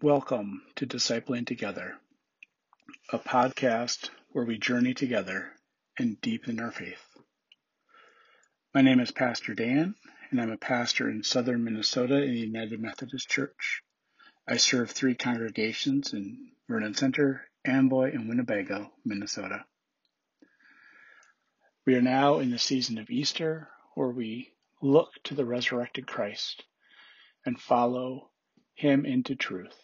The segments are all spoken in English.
Welcome to Discipling Together, a podcast where we journey together and deepen our faith. My name is Pastor Dan, and I'm a pastor in southern Minnesota in the United Methodist Church. I serve three congregations in Vernon Center, Amboy, and Winnebago, Minnesota. We are now in the season of Easter, where we look to the resurrected Christ and follow him into truth.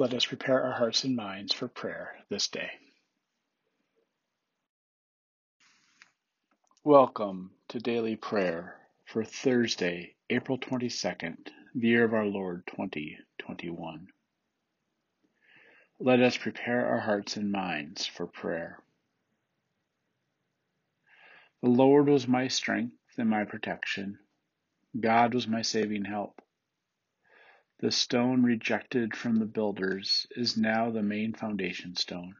Let us prepare our hearts and minds for prayer this day. Welcome to daily prayer for Thursday, April 22nd, the year of our Lord 2021. Let us prepare our hearts and minds for prayer. The Lord was my strength and my protection. God was my saving help. The stone rejected from the builders is now the main foundation stone.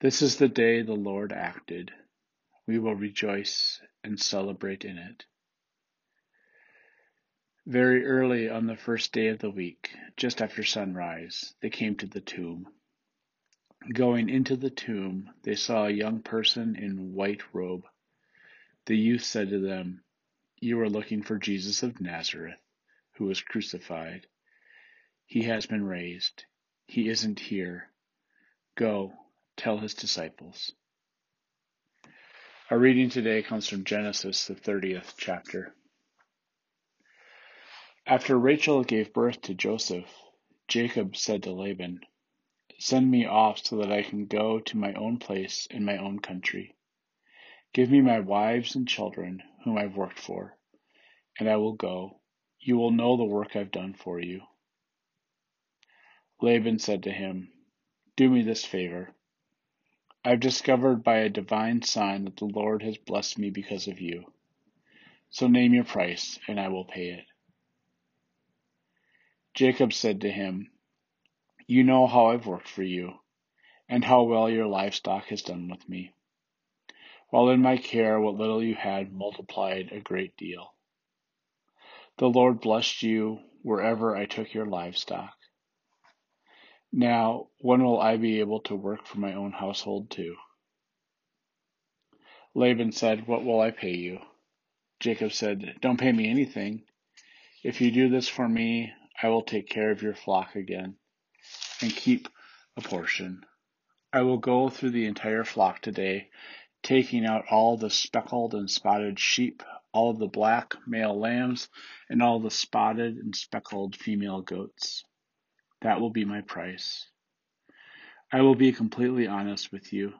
This is the day the Lord acted. We will rejoice and celebrate in it. Very early on the first day of the week, just after sunrise, they came to the tomb. Going into the tomb, they saw a young person in white robe. The youth said to them, You are looking for Jesus of Nazareth, who was crucified. He has been raised. He isn't here. Go, tell his disciples. Our reading today comes from Genesis, the 30th chapter. After Rachel gave birth to Joseph, Jacob said to Laban, Send me off so that I can go to my own place in my own country. Give me my wives and children, whom I've worked for, and I will go. You will know the work I've done for you. Laban said to him, Do me this favor. I've discovered by a divine sign that the Lord has blessed me because of you. So name your price, and I will pay it. Jacob said to him, You know how I've worked for you, and how well your livestock has done with me. While in my care, what little you had multiplied a great deal. The Lord blessed you wherever I took your livestock. Now, when will I be able to work for my own household too? Laban said, What will I pay you? Jacob said, Don't pay me anything. If you do this for me, I will take care of your flock again and keep a portion. I will go through the entire flock today, taking out all the speckled and spotted sheep, all the black male lambs, and all the spotted and speckled female goats. That will be my price. I will be completely honest with you.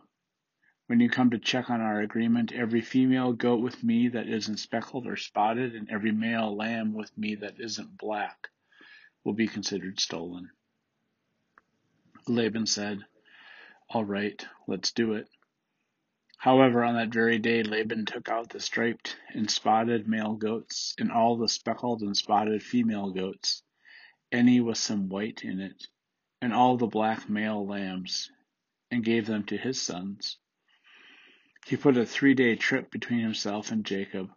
When you come to check on our agreement, every female goat with me that isn't speckled or spotted, and every male lamb with me that isn't black, will be considered stolen. Laban said, All right, let's do it. However, on that very day, Laban took out the striped and spotted male goats and all the speckled and spotted female goats, any with some white in it, and all the black male lambs, and gave them to his sons. He put a three day trip between himself and Jacob,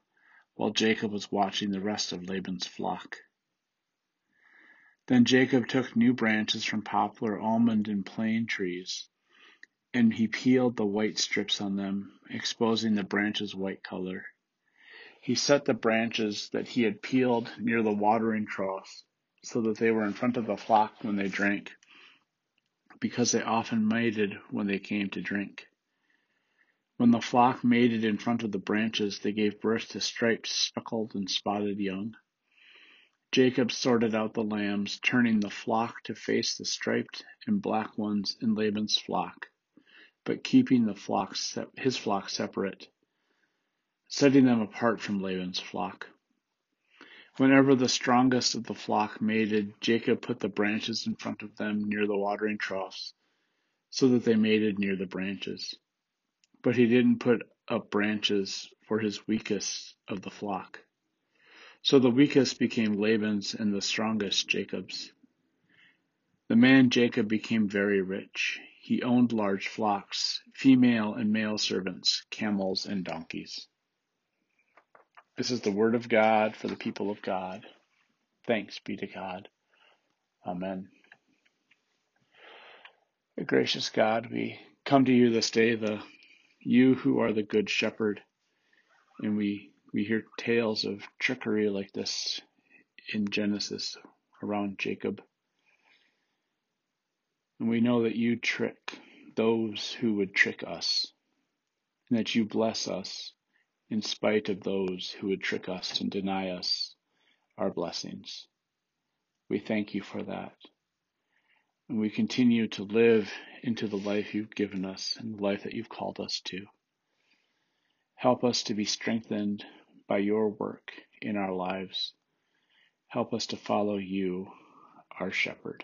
while Jacob was watching the rest of Laban's flock. Then Jacob took new branches from poplar, almond, and plane trees, and he peeled the white strips on them, exposing the branches' white color. He set the branches that he had peeled near the watering troughs, so that they were in front of the flock when they drank, because they often mated when they came to drink. When the flock mated in front of the branches, they gave birth to striped, speckled, and spotted young. Jacob sorted out the lambs, turning the flock to face the striped and black ones in Laban's flock, but keeping the flock his flock separate, setting them apart from Laban's flock. Whenever the strongest of the flock mated, Jacob put the branches in front of them near the watering troughs, so that they mated near the branches. But he didn't put up branches for his weakest of the flock. So the weakest became Laban's and the strongest Jacob's. The man Jacob became very rich. He owned large flocks, female and male servants, camels and donkeys. This is the word of God for the people of God. Thanks be to God. Amen. Gracious God, we come to you this day, the you who are the good shepherd, and we we hear tales of trickery like this in Genesis around Jacob. And we know that you trick those who would trick us, and that you bless us in spite of those who would trick us and deny us our blessings. We thank you for that. And we continue to live into the life you've given us and the life that you've called us to. Help us to be strengthened by your work in our lives. Help us to follow you, our shepherd.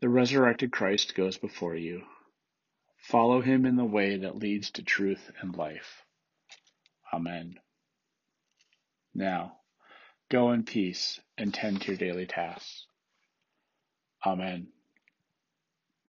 The resurrected Christ goes before you. Follow him in the way that leads to truth and life. Amen. Now, Go in peace and tend to your daily tasks. Amen.